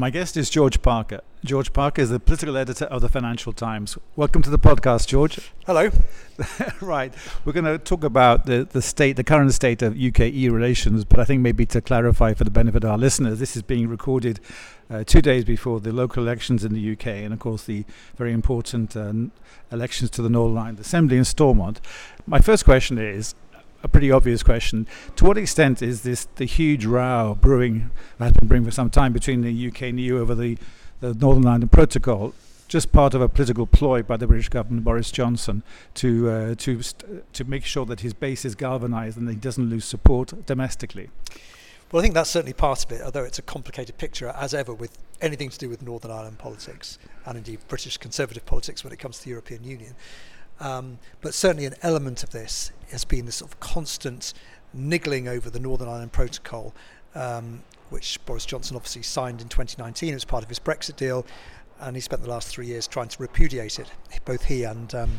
My guest is George Parker. George Parker is the political editor of the Financial Times. Welcome to the podcast, George. Hello. right. We're going to talk about the, the state, the current state of UK EU relations, but I think maybe to clarify for the benefit of our listeners, this is being recorded uh, two days before the local elections in the UK and, of course, the very important uh, elections to the Northern Ireland Assembly in Stormont. My first question is a pretty obvious question. To what extent is this the huge row brewing that has been brewing for some time between the UK and EU over the, the Northern Ireland Protocol just part of a political ploy by the British government, Boris Johnson, to uh, to st- to make sure that his base is galvanised and he doesn't lose support domestically? Well, I think that's certainly part of it, although it's a complicated picture, as ever, with anything to do with Northern Ireland politics and indeed British Conservative politics when it comes to the European Union. Um, but certainly an element of this has been this sort of constant niggling over the Northern Ireland Protocol, um, which Boris Johnson obviously signed in 2019 as part of his Brexit deal, and he spent the last three years trying to repudiate it. Both he and um,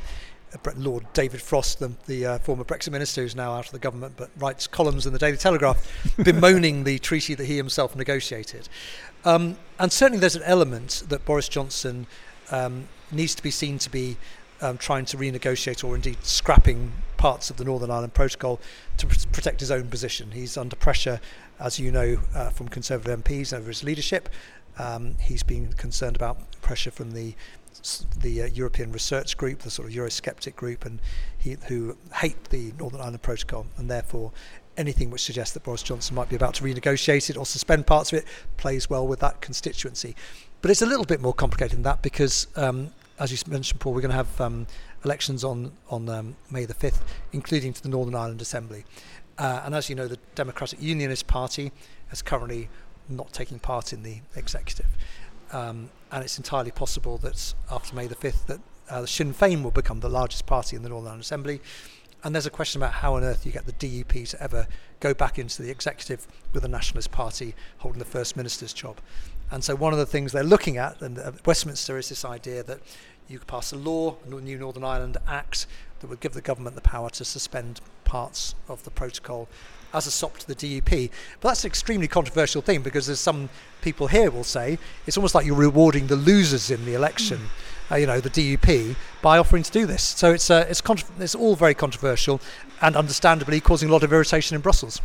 Lord David Frost, the, the uh, former Brexit minister who's now out of the government but writes columns in the Daily Telegraph, bemoaning the treaty that he himself negotiated. Um, and certainly there's an element that Boris Johnson um, needs to be seen to be um, trying to renegotiate or indeed scrapping parts of the Northern Ireland Protocol to pr- protect his own position. He's under pressure, as you know, uh, from Conservative MPs over his leadership. Um, he's been concerned about pressure from the the uh, European Research Group, the sort of Eurosceptic group, and he, who hate the Northern Ireland Protocol, and therefore anything which suggests that Boris Johnson might be about to renegotiate it or suspend parts of it plays well with that constituency. But it's a little bit more complicated than that because um, as you mentioned, Paul, we're going to have um, elections on on um, May the fifth, including to the Northern Ireland Assembly. Uh, and as you know, the Democratic Unionist Party is currently not taking part in the executive, um, and it's entirely possible that after May the fifth, that uh, Sinn Féin will become the largest party in the Northern Ireland Assembly. And there's a question about how on earth you get the DUP to ever go back into the executive with the Nationalist Party holding the First Minister's job. And so one of the things they're looking at, and uh, Westminster, is this idea that you could pass a law, a new Northern Ireland Act, that would give the government the power to suspend parts of the protocol as a sop to the DUP. But that's an extremely controversial thing because there's some people here will say, it's almost like you're rewarding the losers in the election. Mm uh, you know, the DUP by offering to do this. So it's uh, it's it's all very controversial, and understandably causing a lot of irritation in Brussels.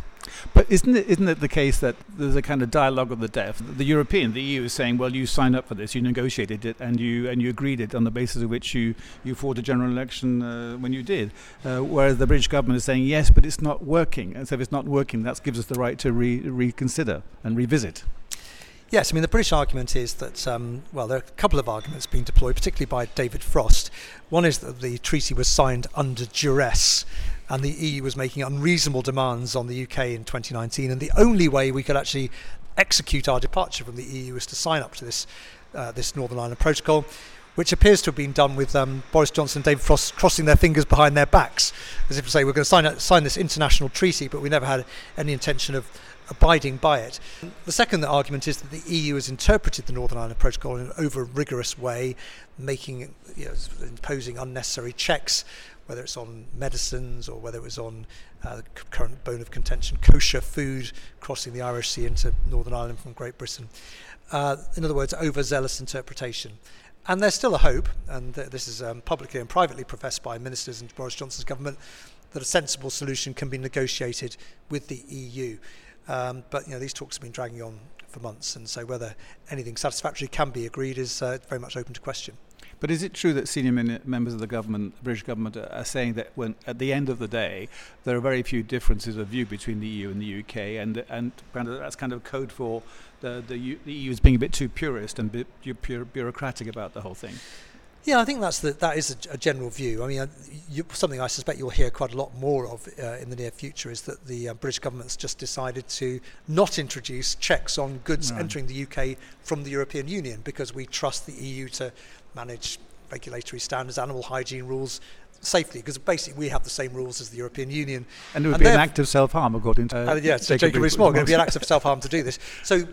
But isn't it isn't it the case that there's a kind of dialogue of the deaf? The European, the EU is saying, well, you signed up for this, you negotiated it, and you and you agreed it on the basis of which you you fought a general election uh, when you did. Uh, whereas the British government is saying yes, but it's not working, and so if it's not working, that gives us the right to re- reconsider and revisit. Yes, I mean, the British argument is that, um, well, there are a couple of arguments being deployed, particularly by David Frost. One is that the treaty was signed under duress and the EU was making unreasonable demands on the UK in 2019, and the only way we could actually execute our departure from the EU was to sign up to this, uh, this Northern Ireland Protocol. Which appears to have been done with um, Boris Johnson and David Frost crossing their fingers behind their backs, as if to say we're going to sign, sign this international treaty, but we never had any intention of abiding by it. The second argument is that the EU has interpreted the Northern Ireland Protocol in an over rigorous way, making you know, imposing unnecessary checks, whether it's on medicines or whether it was on uh, the current bone of contention, kosher food crossing the Irish Sea into Northern Ireland from Great Britain. Uh, in other words, overzealous interpretation. And there's still a hope, and th- this is um, publicly and privately professed by ministers in Boris Johnson's government, that a sensible solution can be negotiated with the EU. Um, but you know these talks have been dragging on for months, and so whether anything satisfactory can be agreed is uh, very much open to question. But is it true that senior min- members of the government, British government, are saying that when at the end of the day there are very few differences of view between the EU and the UK, and and that's kind of code for the the, U, the EU as being a bit too purist and bit bureaucratic about the whole thing? Yeah, I think that's the, that is a, a general view. I mean, uh, you, something I suspect you'll hear quite a lot more of uh, in the near future is that the uh, British government's just decided to not introduce checks on goods right. entering the UK from the European Union because we trust the EU to manage regulatory standards, animal hygiene rules, safely because basically we have the same rules as the European Union. And it would and be an act of self-harm according to uh, uh, yeah, so Jacob Rees-Mogg. It would be an act of self-harm to do this. So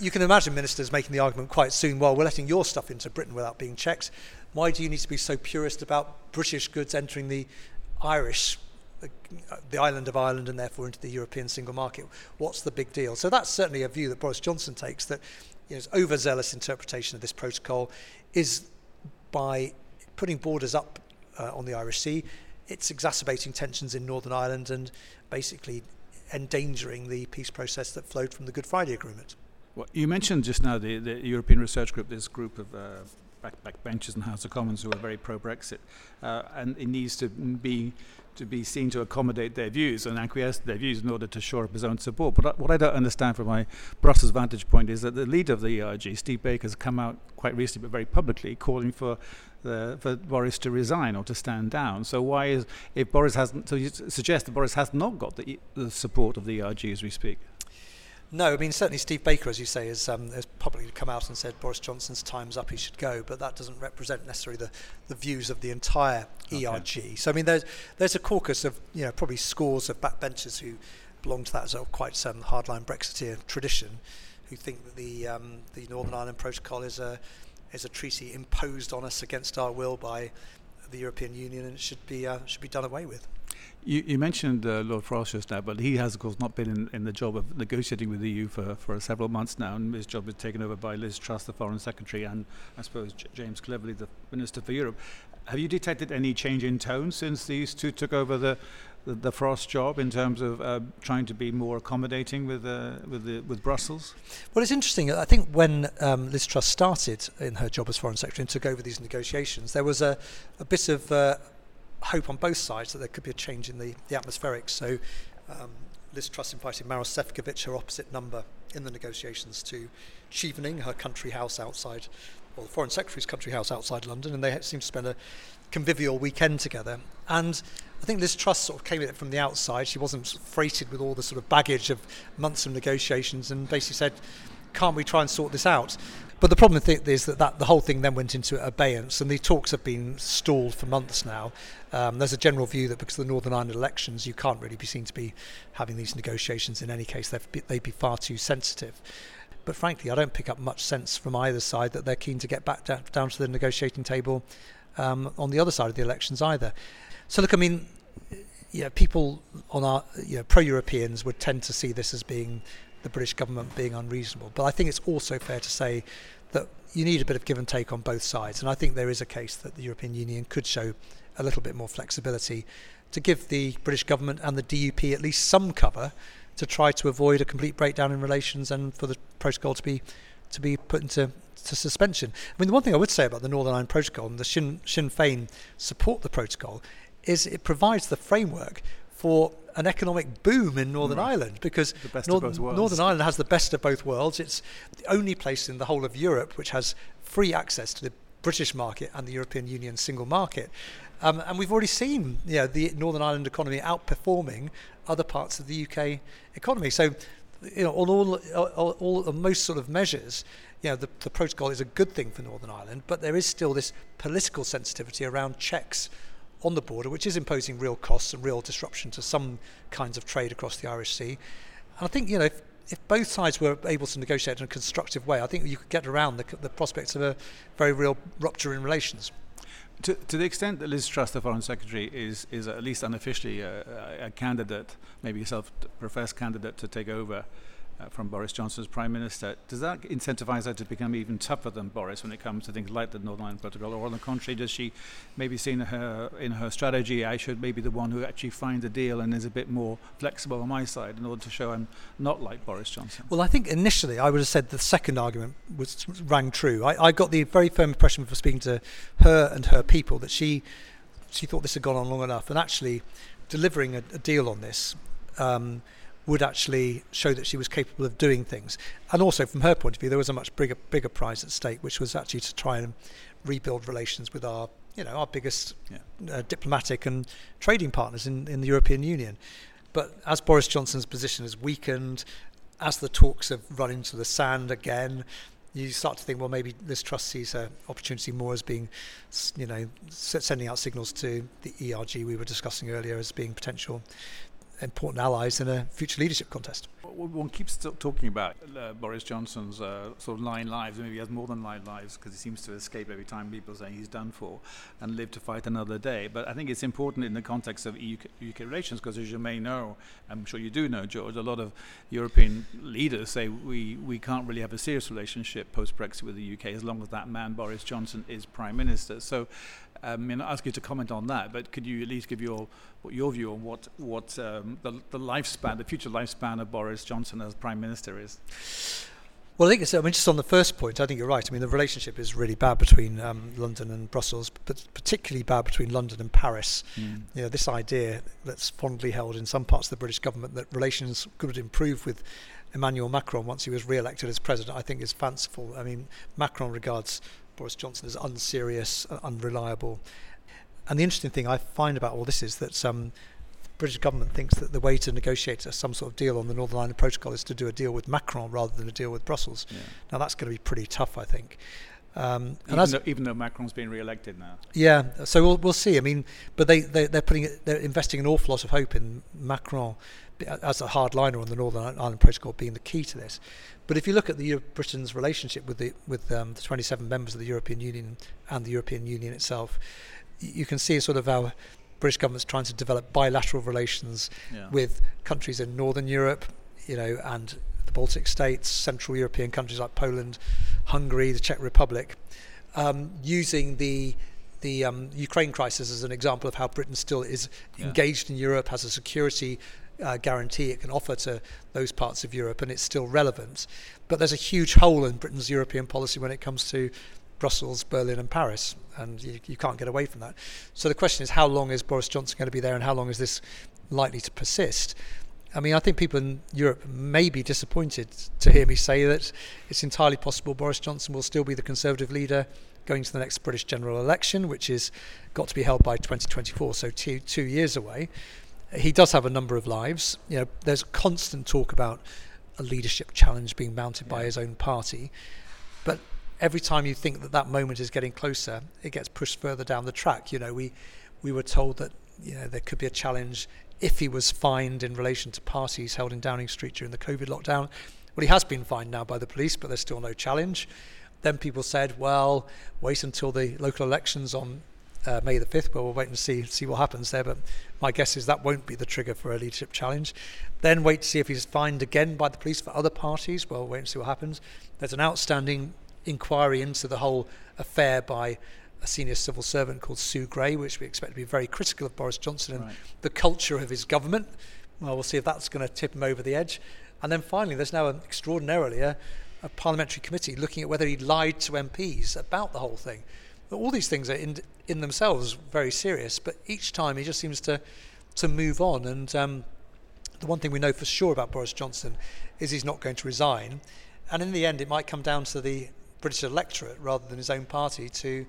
you can imagine ministers making the argument quite soon, well, we're letting your stuff into Britain without being checked. Why do you need to be so purist about British goods entering the Irish, the island of Ireland, and therefore into the European single market? What's the big deal? So that's certainly a view that Boris Johnson takes that you know, overzealous interpretation of this protocol is by putting borders up uh, on the Irish Sea, it's exacerbating tensions in Northern Ireland and basically endangering the peace process that flowed from the Good Friday Agreement. Well, you mentioned just now the, the European Research Group, this group of uh, backbenchers in the House of Commons who are very pro-Brexit, uh, and it needs to be to be seen to accommodate their views and acquiesce to their views in order to shore up his own support. But what I don't understand from my Brussels vantage point is that the leader of the ERG, Steve Baker, has come out quite recently, but very publicly, calling for the, for Boris to resign or to stand down. So why is if Boris hasn't? So you suggest that Boris has not got the, the support of the ERG as we speak. No, I mean certainly Steve Baker, as you say, has, um, has publicly come out and said Boris Johnson's time's up, he should go. But that doesn't represent necessarily the, the views of the entire okay. ERG. So I mean, there's there's a caucus of you know probably scores of backbenchers who belong to that sort of quite some hardline Brexiteer tradition, who think that the um, the Northern Ireland Protocol is a is a treaty imposed on us against our will by the European Union, and it should be uh, should be done away with. You, you mentioned uh, Lord Frost just now, but he has, of course, not been in, in the job of negotiating with the EU for, for several months now, and his job is taken over by Liz Truss, the Foreign Secretary, and I suppose J- James Cleverly, the Minister for Europe. Have you detected any change in tone since these two took over the, the, Frost job in terms of uh, trying to be more accommodating with uh, with the, with Brussels? Well, it's interesting. I think when um, Liz Truss started in her job as Foreign Secretary and took over these negotiations, there was a, a bit of uh, hope on both sides that there could be a change in the, the atmospherics. So um, Liz Truss invited Maros Sefcovic, her opposite number, in the negotiations to Chevening, her country house outside, well, the Foreign Secretary's country house outside London, and they seemed to spend a convivial weekend together. And I think Liz Truss sort of came at it from the outside. She wasn't freighted with all the sort of baggage of months of negotiations and basically said, can't we try and sort this out? But the problem is that, that the whole thing then went into abeyance, and the talks have been stalled for months now. Um, there's a general view that because of the Northern Ireland elections, you can't really be seen to be having these negotiations in any case. They'd be, they'd be far too sensitive. But frankly, I don't pick up much sense from either side that they're keen to get back down, down to the negotiating table um, on the other side of the elections either. So look, I mean, yeah, people on our you know, pro-Europeans would tend to see this as being the British government being unreasonable. But I think it's also fair to say that you need a bit of give and take on both sides. And I think there is a case that the European Union could show a little bit more flexibility to give the British government and the DUP at least some cover to try to avoid a complete breakdown in relations and for the protocol to be to be put into to suspension. I mean, the one thing I would say about the Northern Ireland Protocol and the Sinn, Sinn Féin support the protocol is it provides the framework for an economic boom in Northern right. Ireland because Northern, Northern Ireland has the best of both worlds. It's the only place in the whole of Europe which has free access to the British market and the European Union single market. Um, and we've already seen you know, the Northern Ireland economy outperforming other parts of the UK economy. So, you know, on all, all, all on most sort of measures, you know, the, the protocol is a good thing for Northern Ireland, but there is still this political sensitivity around checks on the border, which is imposing real costs and real disruption to some kinds of trade across the Irish Sea. And I think, you know, if, if both sides were able to negotiate in a constructive way, I think you could get around the, the prospects of a very real rupture in relations. To, to the extent that Liz Truss, the Foreign Secretary, is, is at least unofficially a, a, candidate, maybe self professed candidate to take over uh, from Boris Johnson as Prime Minister, does that incentivize her to become even tougher than Boris when it comes to things like the Northern Ireland Protocol? Or on the contrary, does she maybe see in her, in her strategy, I should maybe be the one who actually finds a deal and is a bit more flexible on my side in order to show I'm not like Boris Johnson? Well, I think initially I would have said the second argument was rang true. I, I got the very firm impression from speaking to her and her people that she she thought this had gone on long enough and actually delivering a, a deal on this um, would actually show that she was capable of doing things. And also, from her point of view, there was a much bigger bigger prize at stake, which was actually to try and rebuild relations with our you know our biggest yeah. uh, diplomatic and trading partners in, in the European Union. But as Boris Johnson's position has weakened, as the talks have run into the sand again, you start to think, well, maybe Liz Truss sees her opportunity more as being, you know, sending out signals to the ERG we were discussing earlier as being potential important allies in a future leadership contest. One keeps t- talking about uh, Boris Johnson's uh, sort of nine lives. Maybe he has more than nine lives because he seems to escape every time people say he's done for and live to fight another day. But I think it's important in the context of EU UK relations because, as you may know, I'm sure you do know, George, a lot of European leaders say we, we can't really have a serious relationship post Brexit with the UK as long as that man, Boris Johnson, is Prime Minister. So um, and I ask you to comment on that, but could you at least give your your view on what what um, the, the lifespan, the future lifespan of Boris Johnson as Prime Minister is? Well, I think it's, I mean, just on the first point, I think you're right. I mean, the relationship is really bad between um, London and Brussels, but particularly bad between London and Paris. Mm. You know, this idea that's fondly held in some parts of the British government that relations could improve with Emmanuel Macron once he was re-elected as president, I think is fanciful. I mean, Macron regards Boris Johnson as unserious, uh, unreliable. And the interesting thing I find about all this is that um, British government thinks that the way to negotiate some sort of deal on the Northern Ireland Protocol is to do a deal with Macron rather than a deal with Brussels. Yeah. Now that's going to be pretty tough, I think. Um, even, as, though, even, though, Macron's been re-elected now. Yeah, so we'll we'll see. I mean, but they they they're putting they're investing an awful lot of hope in Macron as a hardliner on the Northern Ireland Protocol being the key to this. But if you look at the Britain's relationship with the with um, the 27 members of the European Union and the European Union itself, you can see sort of how British government's trying to develop bilateral relations yeah. with countries in Northern Europe, you know, and the Baltic states, Central European countries like Poland, Hungary, the Czech Republic, um, using the the um, Ukraine crisis as an example of how Britain still is yeah. engaged in Europe, has a security uh, guarantee it can offer to those parts of Europe, and it's still relevant. But there's a huge hole in Britain's European policy when it comes to Brussels, Berlin, and Paris, and you, you can't get away from that. So the question is, how long is Boris Johnson going to be there, and how long is this likely to persist? I mean, I think people in Europe may be disappointed to hear me say that it's entirely possible Boris Johnson will still be the Conservative leader going to the next British general election, which is got to be held by 2024, so two, two years away he does have a number of lives. You know, there's constant talk about a leadership challenge being mounted by his own party, every time you think that that moment is getting closer, it gets pushed further down the track. You know, we we were told that you know there could be a challenge if he was fined in relation to parties held in Downing Street during the COVID lockdown. Well, he has been fined now by the police, but there's still no challenge. Then people said, well, wait until the local elections on uh, May the 5th, but we'll wait and see see what happens there. But my guess is that won't be the trigger for a leadership challenge. Then wait to see if he's fined again by the police for other parties. Well, we'll wait and see what happens. There's an outstanding inquiry into the whole affair by a senior civil servant called Sue Gray, which we expect to be very critical of Boris Johnson and right. the culture of his government. Well, we'll see if that's going to tip him over the edge. And then finally, there's now an extraordinarily a, a parliamentary committee looking at whether he lied to MPs about the whole thing all these things are in in themselves very serious, but each time he just seems to to move on. And um, the one thing we know for sure about Boris Johnson is he's not going to resign. And in the end, it might come down to the British electorate rather than his own party to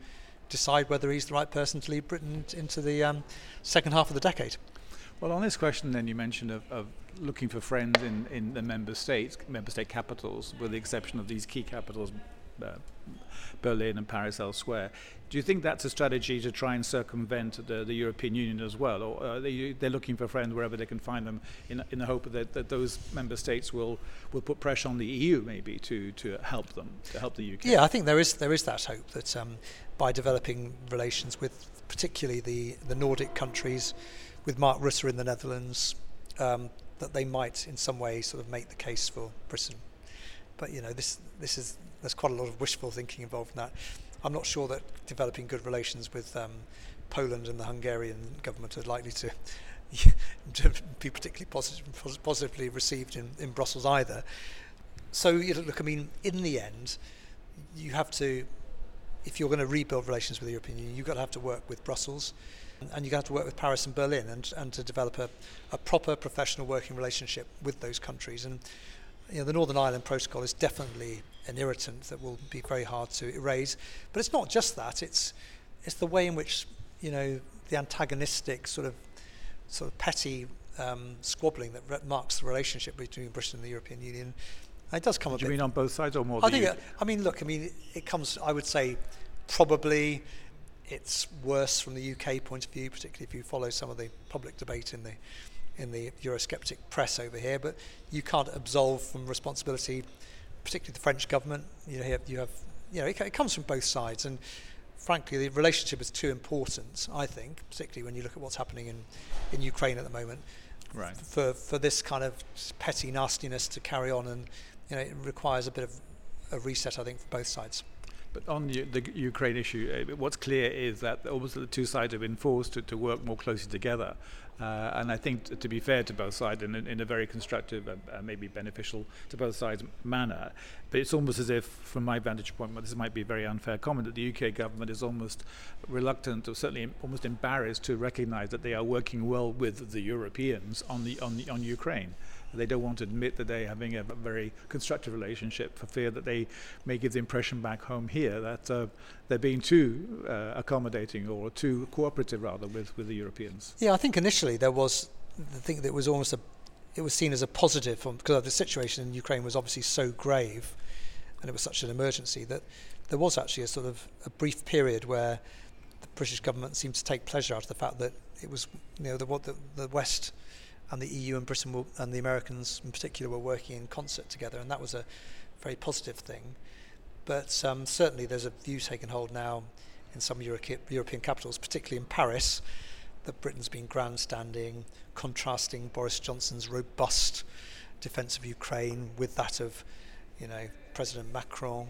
decide whether he's the right person to lead Britain into the um, second half of the decade. Well, on this question, then you mentioned of, of, looking for friends in, in the member states, member state capitals, with the exception of these key capitals, Berlin and Paris elsewhere. Do you think that's a strategy to try and circumvent the, the European Union as well, or are they, they're looking for friends wherever they can find them, in, in the hope that, that those member states will, will put pressure on the EU maybe to, to help them, to help the UK? Yeah, I think there is there is that hope that um, by developing relations with particularly the the Nordic countries, with Mark Rutte in the Netherlands, um, that they might in some way sort of make the case for Britain. But you know, this this is there's quite a lot of wishful thinking involved in that. I'm not sure that developing good relations with um, Poland and the Hungarian government are likely to, to be particularly positive, positively received in, in Brussels either. So you know, look, I mean, in the end, you have to, if you're going to rebuild relations with the European Union, you've got to have to work with Brussels and you have got to work with Paris and Berlin and, and to develop a, a proper professional working relationship with those countries. And you know, the Northern Ireland Protocol is definitely an irritant that will be very hard to erase. But it's not just that; it's it's the way in which you know the antagonistic sort of sort of petty um, squabbling that re- marks the relationship between Britain and the European Union. And it does come Do you bit. mean on both sides or more? I think. It, I mean, look. I mean, it comes. I would say probably it's worse from the UK point of view, particularly if you follow some of the public debate in the in the Eurosceptic press over here, but you can't absolve from responsibility, particularly the French government. You know, you have, you, know, it, it comes from both sides, and frankly, the relationship is too important. I think, particularly when you look at what's happening in in Ukraine at the moment, right. for for this kind of petty nastiness to carry on, and you know, it requires a bit of a reset. I think for both sides. But on the, the, Ukraine issue, uh, what's clear is that almost the two sides have been forced to, to work more closely together. Uh, and I think, t- to be fair to both sides, in, in a very constructive and uh, maybe beneficial to both sides manner, but it's almost as if, from my vantage point, this might be a very unfair comment, that the UK government is almost reluctant, or certainly almost embarrassed, to recognise that they are working well with the Europeans on the on the, on Ukraine. They don't want to admit that they're having a very constructive relationship for fear that they may give the impression back home here that uh, they're being too uh, accommodating or too cooperative, rather, with, with the Europeans. Yeah, I think initially there was the thing that was almost a it was seen as a positive because the situation in Ukraine was obviously so grave and it was such an emergency that there was actually a sort of a brief period where the British government seemed to take pleasure out of the fact that it was you know the what the, the West and the EU and Britain will, and the Americans in particular were working in concert together, and that was a very positive thing. But um, certainly, there's a view taken hold now in some Euro- European capitals, particularly in Paris, that Britain's been grandstanding, contrasting Boris Johnson's robust defence of Ukraine with that of, you know, President Macron.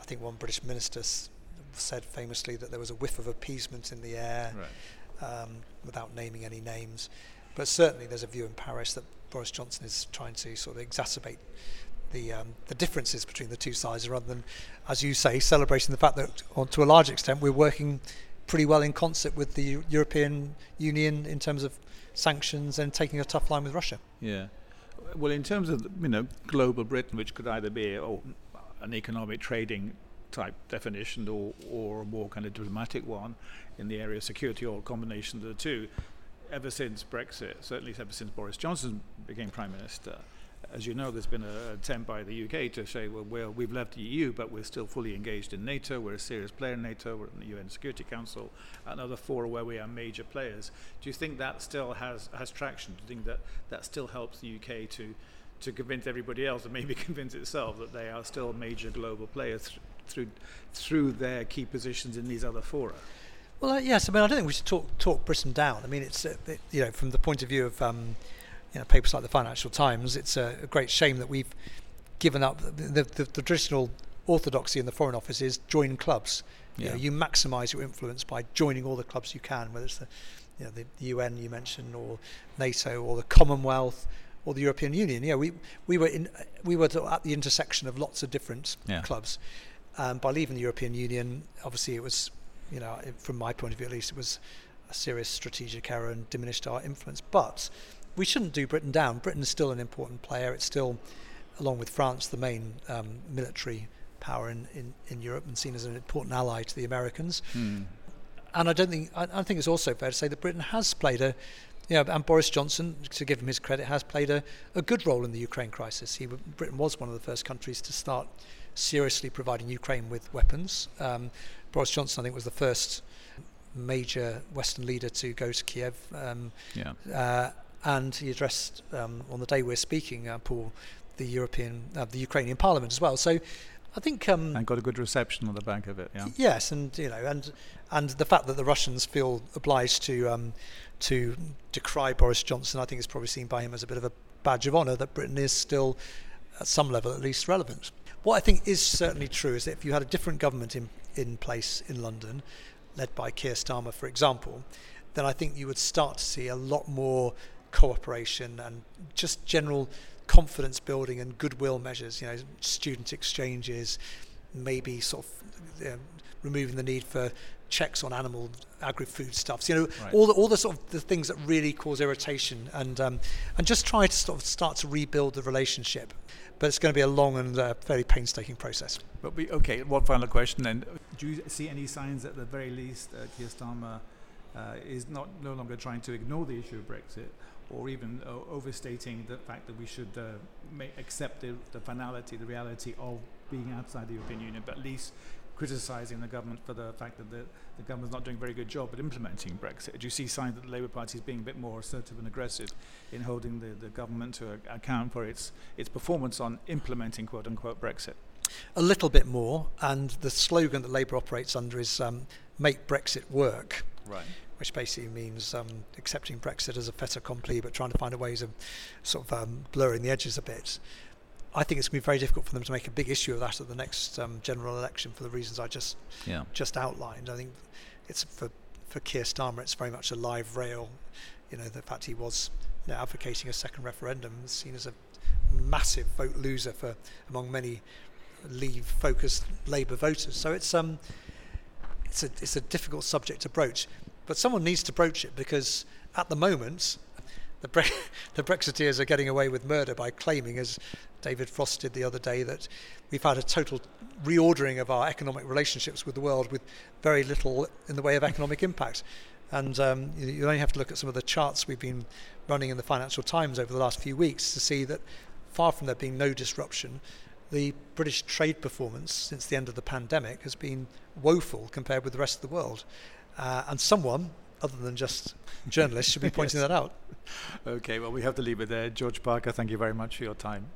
I think one British minister s- said famously that there was a whiff of appeasement in the air, right. um, without naming any names. But certainly, there's a view in Paris that Boris Johnson is trying to sort of exacerbate the um, the differences between the two sides, rather than, as you say, celebrating the fact that, on, to a large extent, we're working pretty well in concert with the European Union in terms of sanctions and taking a tough line with Russia. Yeah. Well, in terms of you know global Britain, which could either be oh, an economic trading type definition or, or a more kind of diplomatic one in the area of security or a combination of the two ever since Brexit, certainly ever since Boris Johnson became Prime Minister, as you know, there's been an attempt by the UK to say, well, well, we've left the EU, but we're still fully engaged in NATO. We're a serious player in NATO. We're in the UN Security Council, another fora where we are major players. Do you think that still has, has traction? Do you think that that still helps the UK to, to convince everybody else, and maybe convince itself, that they are still major global players th- through, through their key positions in these other fora? Well, uh, yes. I mean, I don't think we should talk talk Britain down. I mean, it's uh, it, you know from the point of view of um, you know papers like the Financial Times, it's a, a great shame that we've given up the, the, the, traditional orthodoxy in the Foreign Office is join clubs. Yeah. You, know, you maximise your influence by joining all the clubs you can, whether it's the you know the, the UN you mentioned, or NATO, or the Commonwealth, or the European Union. Yeah, we we were in we were at the intersection of lots of different yeah. clubs. Um, by leaving the European Union, obviously it was you know, from my point of view at least, it was a serious strategic error and diminished our influence. But we shouldn't do Britain down. Britain is still an important player. It's still, along with France, the main um, military power in, in, in, Europe and seen as an important ally to the Americans. Hmm. And I don't think I, I, think it's also fair to say that Britain has played a, you know, and Boris Johnson, to give him his credit, has played a, a good role in the Ukraine crisis. He, Britain was one of the first countries to start seriously providing Ukraine with weapons. Um, Boris Johnson, I think, was the first major Western leader to go to Kiev. Um, yeah. Uh, and he addressed um, on the day we're speaking, uh, Paul, the European, uh, the Ukrainian Parliament as well. So, I think um, and got a good reception on the back of it. Yeah. Yes, and you know, and and the fact that the Russians feel obliged to um, to decry Boris Johnson, I think is probably seen by him as a bit of a badge of honour that Britain is still, at some level at least, relevant. What I think is certainly true is that if you had a different government in in place in London, led by Keir Starmer, for example, then I think you would start to see a lot more cooperation and just general confidence building and goodwill measures. You know, student exchanges, maybe sort of removing the need for checks on animal agri-food stuffs. You know, right. all the all the sort of the things that really cause irritation, and um, and just try to sort of start to rebuild the relationship but it's going to be a long and uh, very painstaking process. But we, okay, one final question then. Do you see any signs at the very least uh, Keir Starmer uh, is not no longer trying to ignore the issue of Brexit or even uh, overstating the fact that we should uh, accept the, the finality, the reality of being outside the European Union, but at least criticising the government for the fact that the, the government's not doing a very good job at implementing Brexit. Do you see signs that the Labour Party is being a bit more assertive and aggressive in holding the, the government to a, account for its, its performance on implementing quote unquote Brexit? A little bit more, and the slogan that Labour operates under is um, make Brexit work. Right which basically means um, accepting Brexit as a fait accompli, but trying to find a ways of sort of um, blurring the edges a bit. I think it's going to be very difficult for them to make a big issue of that at the next um, general election for the reasons I just yeah. just outlined. I think it's for for Keir Starmer, it's very much a live rail. You know, the fact he was you know, advocating a second referendum is seen as a massive vote loser for among many Leave-focused Labour voters. So it's um, it's a it's a difficult subject to broach, but someone needs to broach it because at the moment the, Bre- the Brexiteers are getting away with murder by claiming, as David Frost did the other day, that we've had a total reordering of our economic relationships with the world with very little in the way of economic impact. And um, you, only have to look at some of the charts we've been running in the Financial Times over the last few weeks to see that far from there being no disruption, the British trade performance since the end of the pandemic has been woeful compared with the rest of the world. Uh, and someone, other than just journalists, should be pointing yes. that out. Okay, well, we have to leave it there. George Parker, thank you very much for your time.